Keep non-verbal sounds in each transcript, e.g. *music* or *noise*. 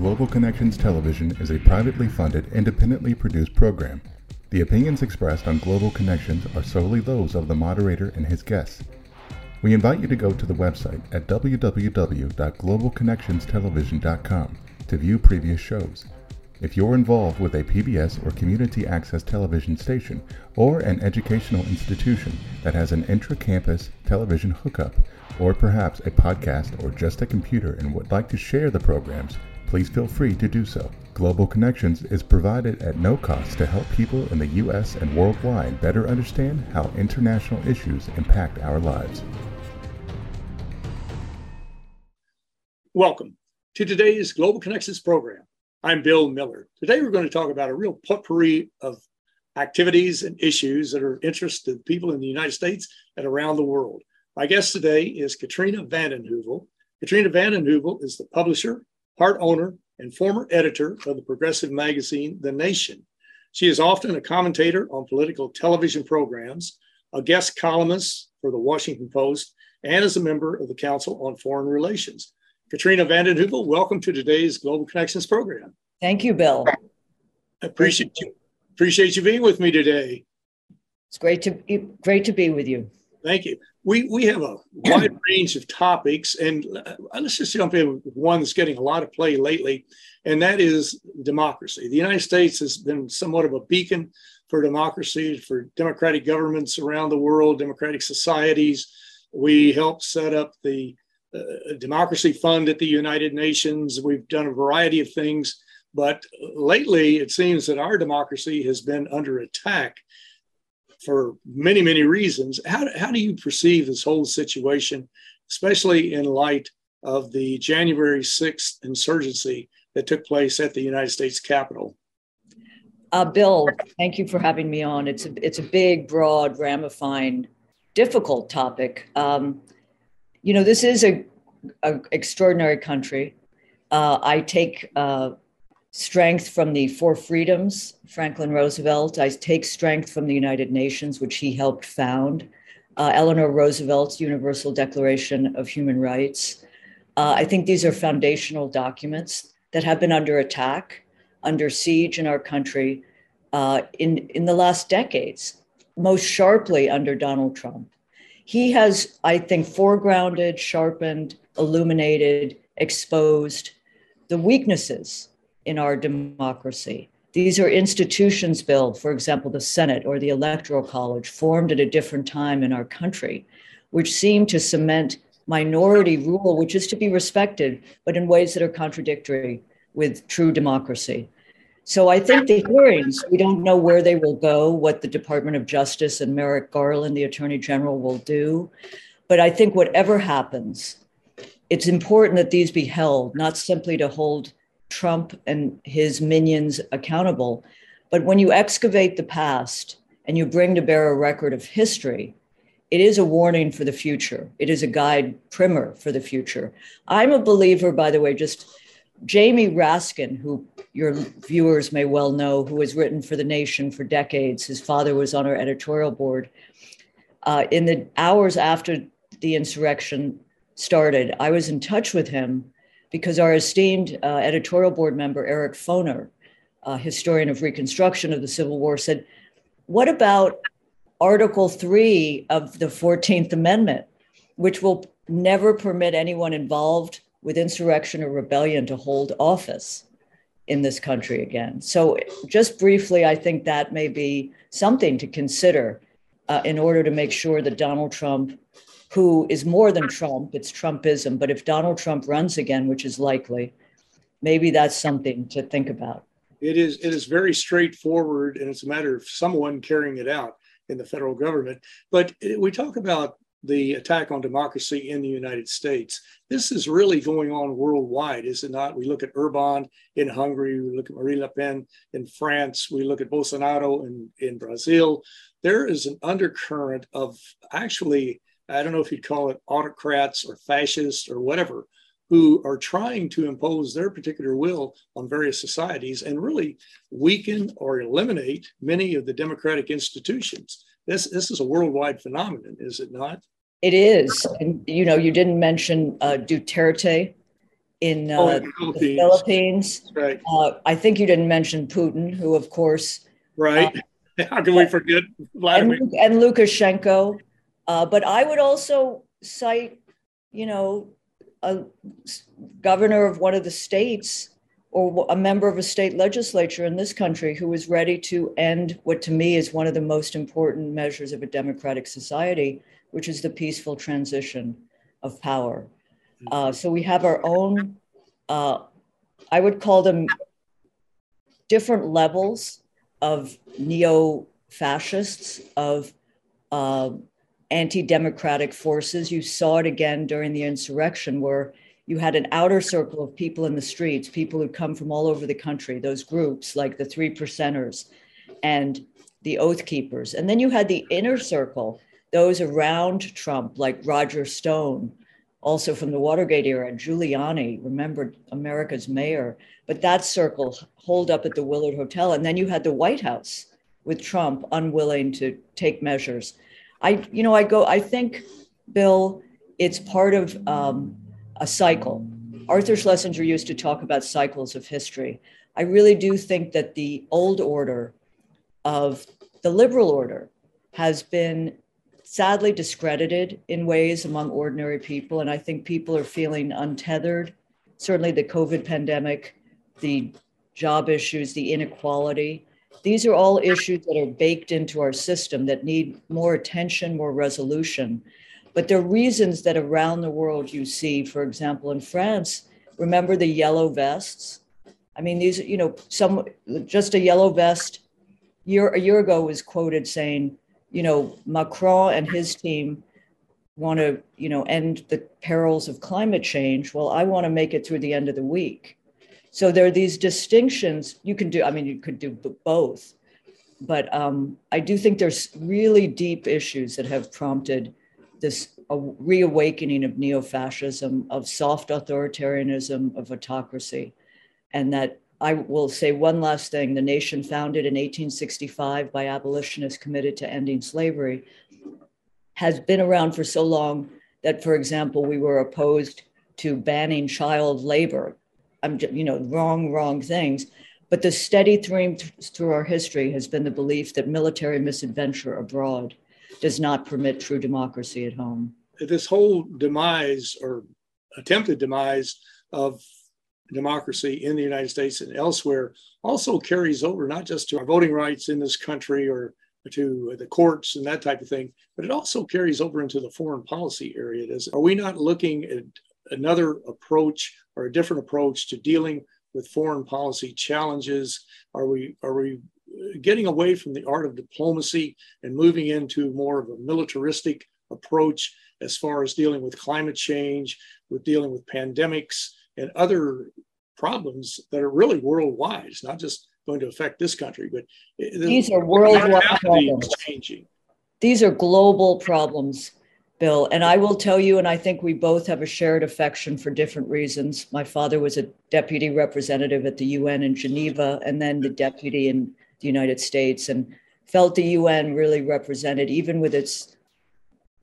Global Connections Television is a privately funded, independently produced program. The opinions expressed on Global Connections are solely those of the moderator and his guests. We invite you to go to the website at www.globalconnectionstelevision.com to view previous shows. If you're involved with a PBS or community access television station or an educational institution that has an intra campus television hookup, or perhaps a podcast or just a computer and would like to share the programs, please feel free to do so. Global Connections is provided at no cost to help people in the U.S. and worldwide better understand how international issues impact our lives. Welcome to today's Global Connections program. I'm Bill Miller. Today we're going to talk about a real potpourri of activities and issues that are of interest to people in the United States and around the world. My guest today is Katrina vanden Heuvel. Katrina vanden Heuvel is the publisher, part owner, and former editor of the progressive magazine The Nation. She is often a commentator on political television programs, a guest columnist for the Washington Post, and is a member of the Council on Foreign Relations. Katrina vanden Heuvel, welcome to today's Global Connections program. Thank you, Bill. I appreciate you. Appreciate you being with me today. It's great to be, great to be with you. Thank you. We we have a wide *clears throat* range of topics, and uh, let's just jump in with one that's getting a lot of play lately, and that is democracy. The United States has been somewhat of a beacon for democracy, for democratic governments around the world, democratic societies. We helped set up the uh, democracy fund at the United Nations. We've done a variety of things, but lately it seems that our democracy has been under attack for many, many reasons. How, how do you perceive this whole situation, especially in light of the January 6th insurgency that took place at the United States Capitol? Uh, Bill, thank you for having me on. It's a, it's a big, broad, ramifying, difficult topic. Um, you know, this is a, a extraordinary country. Uh, I take uh, strength from the Four Freedoms, Franklin Roosevelt. I take strength from the United Nations, which he helped found. Uh, Eleanor Roosevelt's Universal Declaration of Human Rights. Uh, I think these are foundational documents that have been under attack, under siege in our country uh, in, in the last decades, most sharply under Donald Trump. He has, I think, foregrounded, sharpened, illuminated, exposed the weaknesses in our democracy. These are institutions, Bill, for example, the Senate or the Electoral College, formed at a different time in our country, which seem to cement minority rule, which is to be respected, but in ways that are contradictory with true democracy. So I think the hearings, we don't know where they will go, what the Department of Justice and Merrick Garland, the Attorney General, will do. But I think whatever happens, it's important that these be held, not simply to hold Trump and his minions accountable, but when you excavate the past and you bring to bear a record of history, it is a warning for the future. It is a guide primer for the future. I'm a believer, by the way, just Jamie Raskin, who your viewers may well know, who has written for The Nation for decades. His father was on our editorial board. Uh, in the hours after the insurrection started, I was in touch with him because our esteemed uh, editorial board member, Eric Foner, uh, historian of Reconstruction of the Civil War, said, What about Article 3 of the 14th Amendment, which will never permit anyone involved with insurrection or rebellion to hold office in this country again. So, just briefly, I think that may be something to consider uh, in order to make sure that Donald Trump, who is more than Trump, it's Trumpism, but if Donald Trump runs again, which is likely, maybe that's something to think about. It is, it is very straightforward, and it's a matter of someone carrying it out in the federal government. But eh, we talk about the attack on democracy in the United States. This is really going on worldwide, is it not? We look at Orban in Hungary, we look at Marine Le Pen in France, we look at Bolsonaro in, in Brazil. There is an undercurrent of actually, I don't know if you'd call it autocrats or fascists or whatever, who are trying to impose their particular will on various societies and really weaken or eliminate many of the democratic institutions. This, this is a worldwide phenomenon, is it not? It is. And, you know, you didn't mention uh, Duterte in uh, oh, the Philippines. The Philippines. Right. Uh, I think you didn't mention Putin, who, of course. Right. Uh, *laughs* How can we forget Vladimir? And, and Lukashenko. Uh, but I would also cite, you know, a governor of one of the states or a member of a state legislature in this country who was ready to end what to me is one of the most important measures of a democratic society, which is the peaceful transition of power. Uh, so we have our own, uh, I would call them different levels of neo fascists, of uh, anti democratic forces. You saw it again during the insurrection, where you had an outer circle of people in the streets, people who come from all over the country, those groups like the Three Percenters and the Oath Keepers. And then you had the inner circle, those around Trump, like Roger Stone, also from the Watergate era, Giuliani, remembered America's mayor. But that circle holed up at the Willard Hotel. And then you had the White House with Trump unwilling to take measures. I, you know, I go, I think, Bill, it's part of um, a cycle. Arthur Schlesinger used to talk about cycles of history. I really do think that the old order of the liberal order has been sadly discredited in ways among ordinary people. And I think people are feeling untethered. Certainly, the COVID pandemic, the job issues, the inequality. These are all issues that are baked into our system that need more attention, more resolution. But there are reasons that around the world you see, for example, in France, remember the yellow vests? I mean, these, you know, some just a yellow vest year a year ago was quoted saying, you know, Macron and his team want to, you know, end the perils of climate change. Well, I want to make it through the end of the week. So there are these distinctions you can do. I mean, you could do both, but um, I do think there's really deep issues that have prompted this reawakening of neo-fascism, of soft authoritarianism, of autocracy, and that I will say one last thing. The nation founded in 1865 by abolitionists committed to ending slavery has been around for so long that, for example, we were opposed to banning child labor. I'm, you know, wrong, wrong things. But the steady theme through our history has been the belief that military misadventure abroad does not permit true democracy at home. This whole demise or attempted demise of democracy in the United States and elsewhere also carries over not just to our voting rights in this country or to the courts and that type of thing, but it also carries over into the foreign policy area. Does, are we not looking at another approach or a different approach to dealing with foreign policy challenges? Are we are we getting away from the art of diplomacy and moving into more of a militaristic approach as far as dealing with climate change, with dealing with pandemics, and other problems that are really worldwide. It's not just going to affect this country, but these are worldwide problems. Changing. These are global problems, Bill. And I will tell you, and I think we both have a shared affection for different reasons. My father was a deputy representative at the UN in Geneva, and then the deputy in the United States, and felt the UN really represented, even with its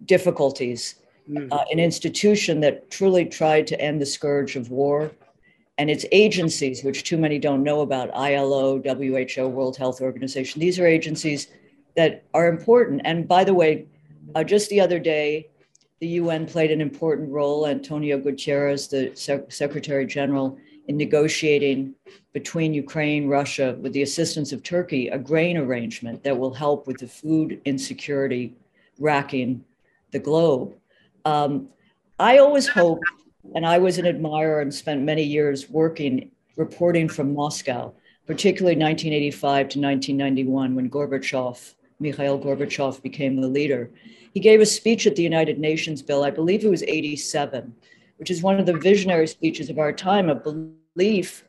difficulties, mm. uh, an institution that truly tried to end the scourge of war. And its agencies, which too many don't know about ILO, WHO, World Health Organization, these are agencies that are important. And by the way, uh, just the other day, the UN played an important role. Antonio Guterres, the Sec- Secretary General, in negotiating between Ukraine, Russia, with the assistance of Turkey, a grain arrangement that will help with the food insecurity racking the globe. Um, I always hope, and I was an admirer and spent many years working, reporting from Moscow, particularly 1985 to 1991 when Gorbachev, Mikhail Gorbachev, became the leader. He gave a speech at the United Nations, Bill, I believe it was 87, which is one of the visionary speeches of our time, a belief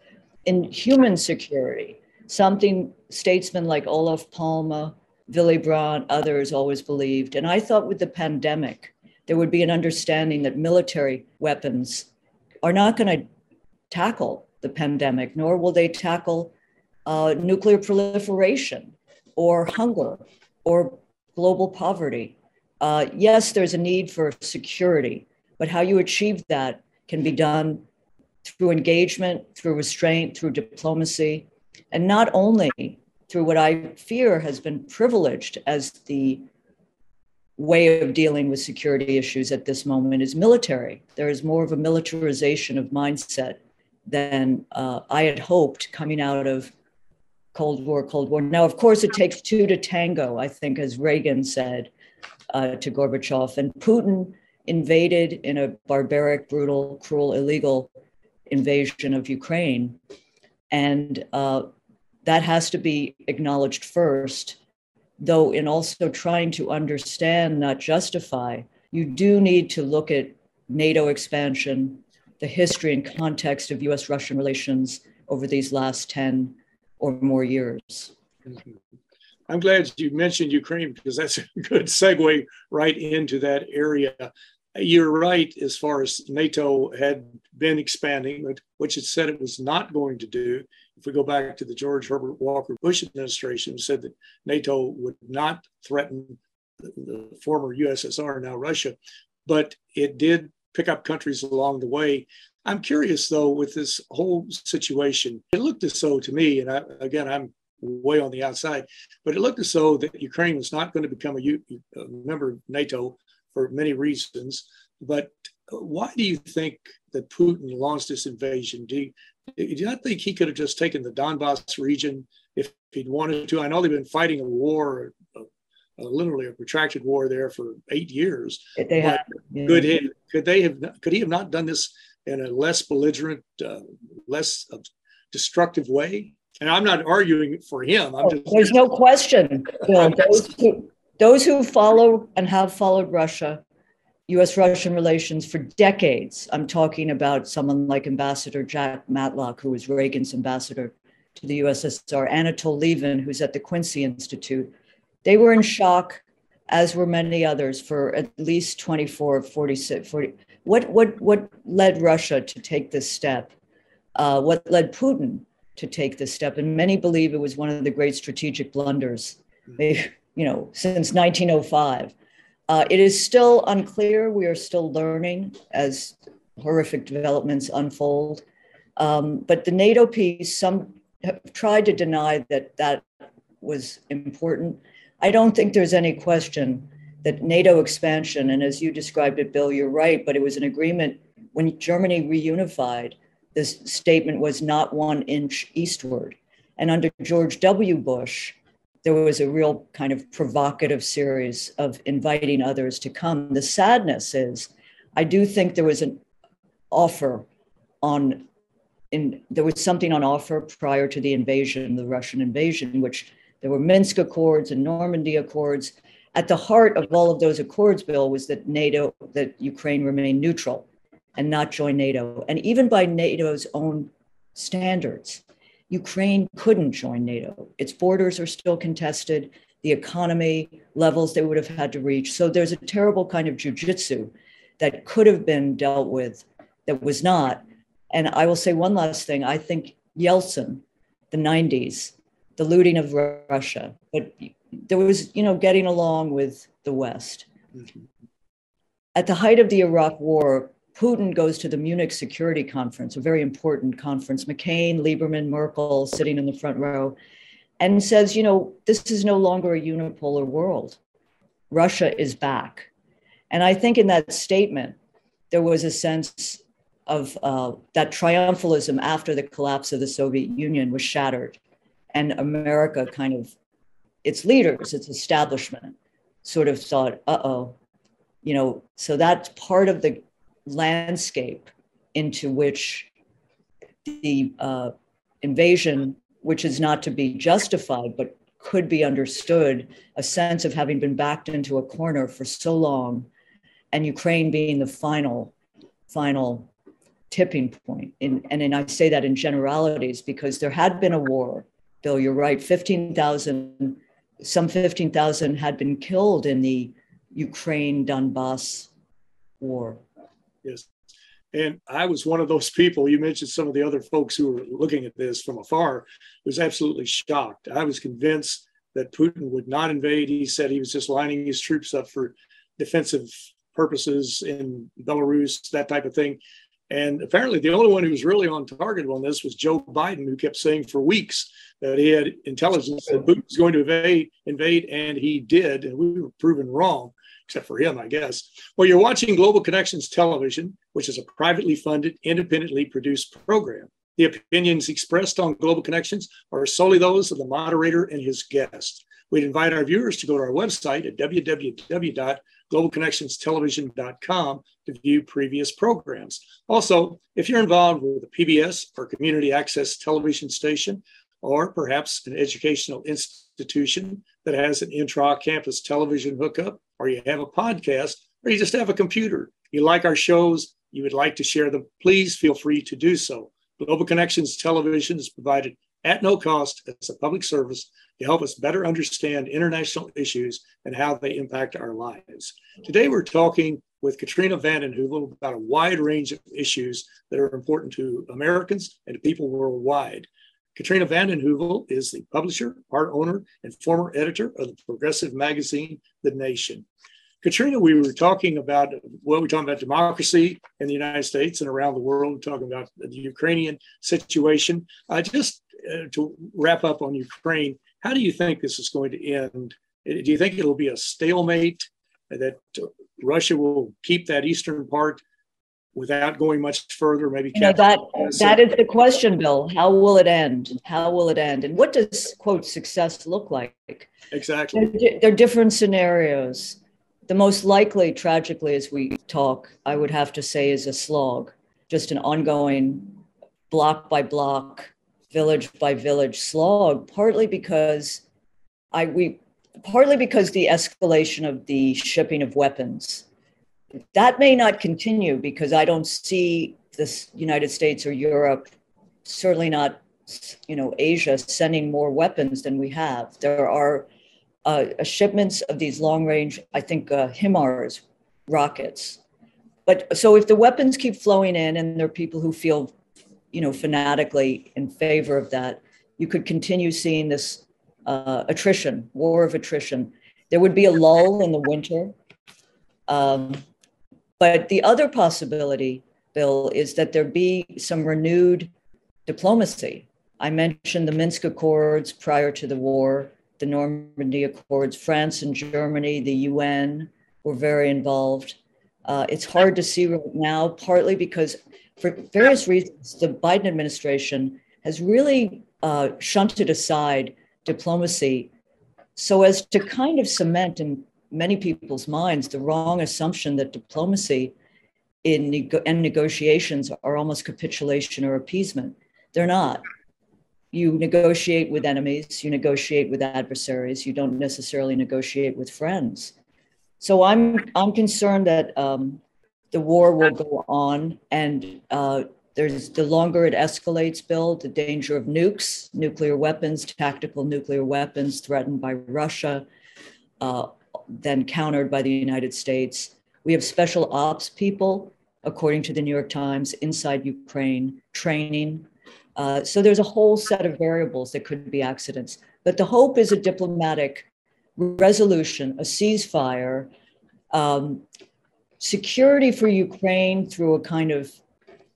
in human security, something statesmen like Olof Palme, Willy Brandt, others always believed. And I thought with the pandemic, there would be an understanding that military weapons are not going to tackle the pandemic, nor will they tackle uh, nuclear proliferation or hunger or global poverty. Uh, yes, there's a need for security, but how you achieve that can be done through engagement, through restraint, through diplomacy, and not only through what I fear has been privileged as the way of dealing with security issues at this moment is military. There is more of a militarization of mindset than uh, I had hoped coming out of Cold War, Cold War. Now, of course, it takes two to tango, I think, as Reagan said uh, to Gorbachev. And Putin invaded in a barbaric, brutal, cruel, illegal invasion of Ukraine. And uh, that has to be acknowledged first, though, in also trying to understand, not justify, you do need to look at NATO expansion, the history and context of US Russian relations over these last 10 or more years. Mm-hmm. I'm glad you mentioned Ukraine because that's a good segue right into that area. You're right as far as NATO had been expanding, which it said it was not going to do. If we go back to the George Herbert Walker Bush administration, said that NATO would not threaten the former USSR, now Russia, but it did pick up countries along the way. I'm curious though, with this whole situation, it looked as though to me, and I, again, I'm way on the outside, but it looked as though that Ukraine was not going to become a, a member of NATO for many reasons. But why do you think that Putin launched this invasion? Do you, do you not think he could have just taken the Donbass region if he'd wanted to? I know they've been fighting a war, a, a, literally a protracted war there for eight years. They have, yeah. could, could they have? Could he have not done this in a less belligerent, uh, less destructive way? And I'm not arguing for him. I'm just, There's no question, Bill. Those who, those who follow and have followed Russia, US Russian relations for decades, I'm talking about someone like Ambassador Jack Matlock, who was Reagan's ambassador to the USSR, Anatol Lieven, who's at the Quincy Institute. They were in shock, as were many others, for at least 24, 46, 40. What, what, what led Russia to take this step? Uh, what led Putin to take this step. And many believe it was one of the great strategic blunders, they, you know, since 1905. Uh, it is still unclear. We are still learning as horrific developments unfold. Um, but the NATO piece, some have tried to deny that that was important. I don't think there's any question that NATO expansion, and as you described it, Bill, you're right, but it was an agreement when Germany reunified this statement was not one inch eastward. And under George W. Bush, there was a real kind of provocative series of inviting others to come. The sadness is, I do think there was an offer on, in, there was something on offer prior to the invasion, the Russian invasion, which there were Minsk Accords and Normandy Accords. At the heart of all of those accords, Bill, was that NATO, that Ukraine remained neutral and not join NATO. And even by NATO's own standards, Ukraine couldn't join NATO. Its borders are still contested, the economy levels they would have had to reach. So there's a terrible kind of jujitsu that could have been dealt with that was not. And I will say one last thing. I think Yeltsin, the 90s, the looting of Russia, but there was, you know, getting along with the West. Mm-hmm. At the height of the Iraq War, Putin goes to the Munich Security Conference, a very important conference. McCain, Lieberman, Merkel sitting in the front row, and says, you know, this is no longer a unipolar world. Russia is back. And I think in that statement, there was a sense of uh, that triumphalism after the collapse of the Soviet Union was shattered. And America kind of, its leaders, its establishment, sort of thought, uh oh, you know, so that's part of the landscape into which the uh, invasion, which is not to be justified, but could be understood, a sense of having been backed into a corner for so long, and Ukraine being the final, final tipping point. In, and, and I say that in generalities because there had been a war. Bill, you're right. 15,000, some 15,000 had been killed in the Ukraine Donbass war. Yes. And I was one of those people. You mentioned some of the other folks who were looking at this from afar. Was absolutely shocked. I was convinced that Putin would not invade. He said he was just lining his troops up for defensive purposes in Belarus, that type of thing. And apparently, the only one who was really on target on this was Joe Biden, who kept saying for weeks that he had intelligence that Putin was going to invade, invade, and he did, and we were proven wrong, except for him, I guess. Well, you're watching Global Connections Television, which is a privately funded, independently produced program. The opinions expressed on Global Connections are solely those of the moderator and his guest. We'd invite our viewers to go to our website at www.globalconnectionstelevision.com to view previous programs. Also, if you're involved with a PBS or community access television station, or perhaps an educational institution that has an intra campus television hookup, or you have a podcast, or you just have a computer, you like our shows, you would like to share them, please feel free to do so. Global Connections Television is provided at no cost as a public service to help us better understand international issues and how they impact our lives. Today, we're talking with Katrina vanden Heuvel about a wide range of issues that are important to Americans and to people worldwide. Katrina vanden Heuvel is the publisher, part owner, and former editor of the progressive magazine, The Nation. Katrina, we were talking about well, we're talking about democracy in the United States and around the world. Talking about the Ukrainian situation. Uh, just Uh, to wrap up on Ukraine, how do you think this is going to end? Uh, do you think it'll be a stalemate uh, that Russia will keep that eastern part without going much further? Maybe you know, that that is the question, Bill. How will it end? How will it end? And what does quote success look like? Exactly. There, there are different scenarios. The most likely, tragically, as we talk, I would have to say, is a slog, just an ongoing block by block village by village slog, partly because I we partly because the escalation of the shipping of weapons. That may not continue because I don't see the United States or Europe, certainly not you know Asia, sending more weapons than we have. There are uh, shipments of these long range, I think uh, HIMARS rockets. But so if the weapons keep flowing in, and there are people who feel you know, fanatically in favor of that, you could continue seeing this uh, attrition, war of attrition. There would be a lull in the winter. Um, but the other possibility, Bill, is that there be some renewed diplomacy. I mentioned the Minsk Accords prior to the war, the Normandy Accords. France and Germany, the UN were very involved. Uh, it's hard to see right now, partly because for various reasons, the Biden administration has really uh, shunted aside diplomacy so as to kind of cement in many people's minds the wrong assumption that diplomacy in and negotiations are almost capitulation or appeasement. They're not. You negotiate with enemies, you negotiate with adversaries, you don't necessarily negotiate with friends. So I'm I'm concerned that um, the war will go on and uh, there's the longer it escalates bill the danger of nukes nuclear weapons tactical nuclear weapons threatened by russia uh, then countered by the united states. We have special ops people according to the new york times inside ukraine training. Uh, so there's a whole set of variables that could be accidents. But the hope is a diplomatic resolution a ceasefire um, security for Ukraine through a kind of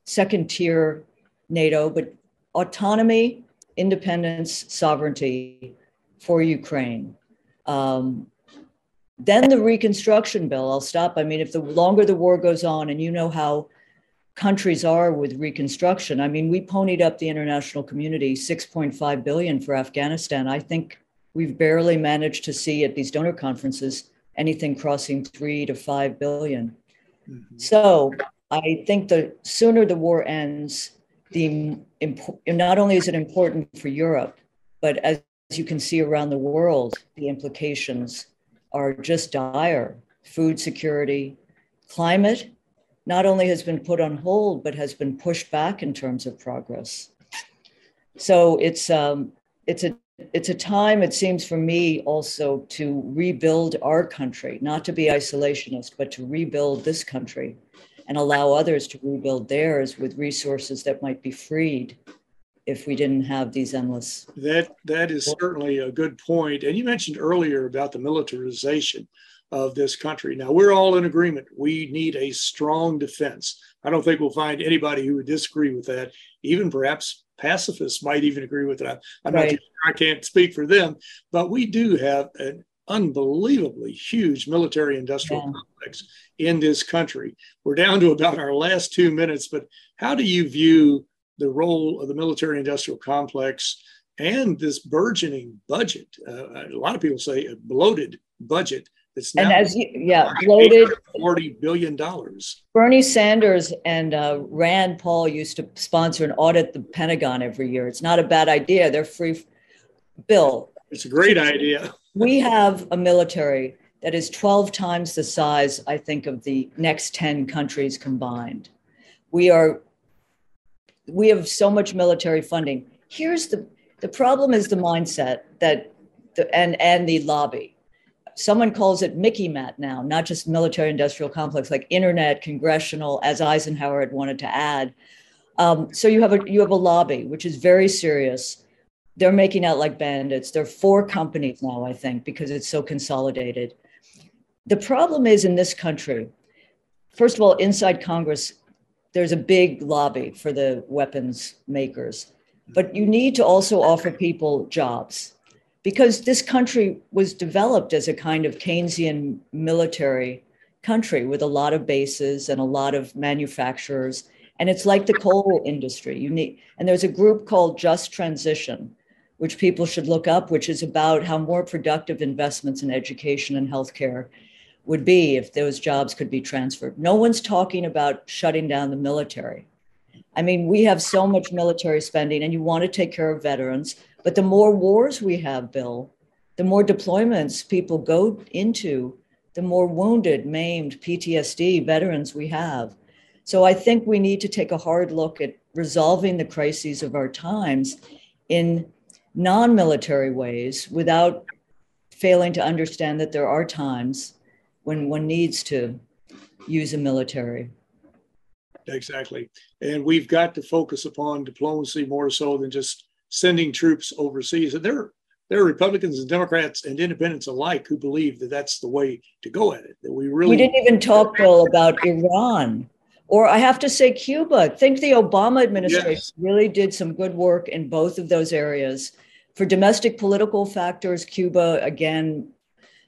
second tier NATO, but autonomy, independence, sovereignty for Ukraine. Um, then the reconstruction bill, I'll stop. I mean, if the longer the war goes on, and you know how countries are with reconstruction, I mean, we ponied up the international community 6.5 billion for Afghanistan. I think we've barely managed to see at these donor conferences anything crossing three to five billion. Mm-hmm. So I think the sooner the war ends, the not only is it important for Europe, but as you can see around the world, the implications are just dire. Food security, climate, not only has been put on hold, but has been pushed back in terms of progress. So it's um, it's a it's a time, it seems for me, also to rebuild our country, not to be isolationist, but to rebuild this country and allow others to rebuild theirs with resources that might be freed if we didn't have these endless. That that is certainly a good point. And you mentioned earlier about the militarization of this country. Now, we're all in agreement. We need a strong defense. I don't think we'll find anybody who would disagree with that. Even perhaps pacifists might even agree with that. I'm right. not, I can't speak for them, but we do have an unbelievably huge military industrial yeah. complex in this country. We're down to about our last two minutes, but how do you view the role of the military industrial complex and this burgeoning budget? Uh, a lot of people say a bloated budget that's and as you, yeah, bloated forty billion dollars. Bernie Sanders and uh, Rand Paul used to sponsor and audit the Pentagon every year. It's not a bad idea. They're free. Bill, it's a great idea. we have a military that is 12 times the size, I think, of the next 10 countries combined. We are we have so much military funding. Here's the the problem is the mindset that the, and and the lobby. Someone calls it MICIMATT now, not just military industrial complex, like internet, congressional, as Eisenhower had wanted to add. Um, so you have a you have a lobby which is very serious. They're making out like bandits. There are four companies now, I think, because it's so consolidated. The problem is in this country, first of all, inside Congress, there's a big lobby for the weapons makers. But you need to also offer people jobs because this country was developed as a kind of Keynesian military country with a lot of bases and a lot of manufacturers. And it's like the coal industry. You need, and there's a group called Just Transition, which people should look up, which is about how more productive investments in education and healthcare would be if those jobs could be transferred. No one's talking about shutting down the military. I mean, we have so much military spending, and you want to take care of veterans. But the more wars we have, Bill, the more deployments people go into, the more wounded, maimed, PTSD veterans we have. So I think we need to take a hard look at resolving the crises of our times in non military ways without failing to understand that there are times when one needs to use a military. Exactly. And we've got to focus upon diplomacy more so than just sending troops overseas. And there, there are Republicans and Democrats and independents alike who believe that that's the way to go at it. That we really. We didn't even talk, Bill, about Iran. Or I have to say, Cuba. I think the Obama administration yes. really did some good work in both of those areas. For domestic political factors, Cuba, again,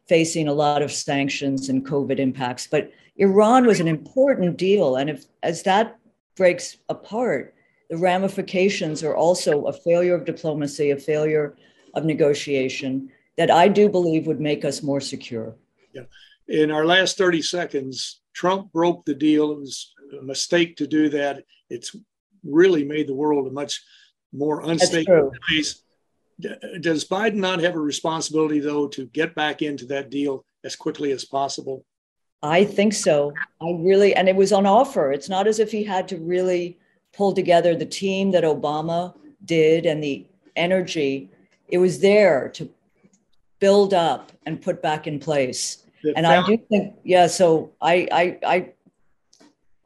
facing a lot of sanctions and COVID impacts. But Iran was an important deal. And if as that breaks apart, the ramifications are also a failure of diplomacy, a failure of negotiation that I do believe would make us more secure. Yeah. In our last 30 seconds, Trump broke the deal. It was a mistake to do that. It's really made the world a much more unstable place. Does Biden not have a responsibility, though, to get back into that deal as quickly as possible? I think so. I really, and it was on offer. It's not as if he had to really pull together the team that Obama did and the energy. It was there to build up and put back in place. and I do think, yeah. So I, I, I,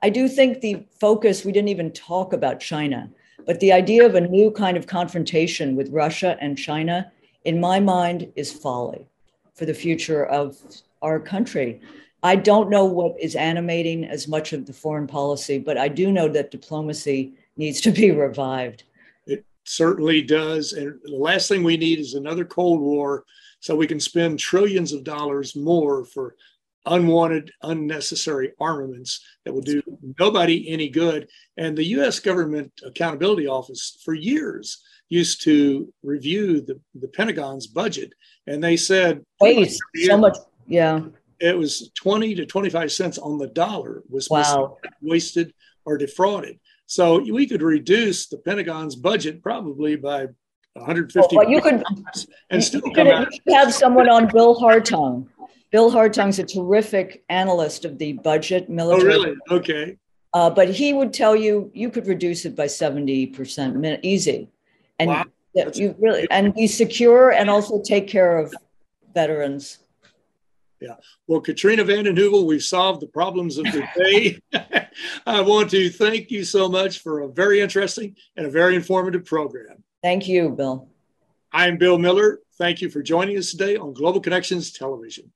I do think the focus. We didn't even talk about China. But the idea of a new kind of confrontation with Russia and China, in my mind, is folly for the future of our country. I don't know what is animating as much of the foreign policy, but I do know that diplomacy needs to be *laughs* revived. It certainly does. And the last thing we need is another Cold War so we can spend trillions of dollars more for unwanted, unnecessary armaments that will do nobody any good. And the US Government Accountability Office, for years, used to review the, the Pentagon's budget. And they said, Wait, so much, yeah. It was 20 to 25 cents on the dollar was wow. wasted or defrauded. So we could reduce the Pentagon's budget probably by 150 well, you could and still you could, have someone on Bill Hartung Bill Hartung's a terrific analyst of the budget oh, military. Oh, really? Okay. Uh, but he would tell you you could reduce it by 70% easy. And wow. you really and be secure and also take care of veterans. Yeah. Well, Katrina vanden Heuvel, we've solved the problems of the day. *laughs* *laughs* I want to thank you so much for a very interesting and a very informative program. Thank you, Bill. I'm Bill Miller. Thank you for joining us today on Global Connections Television.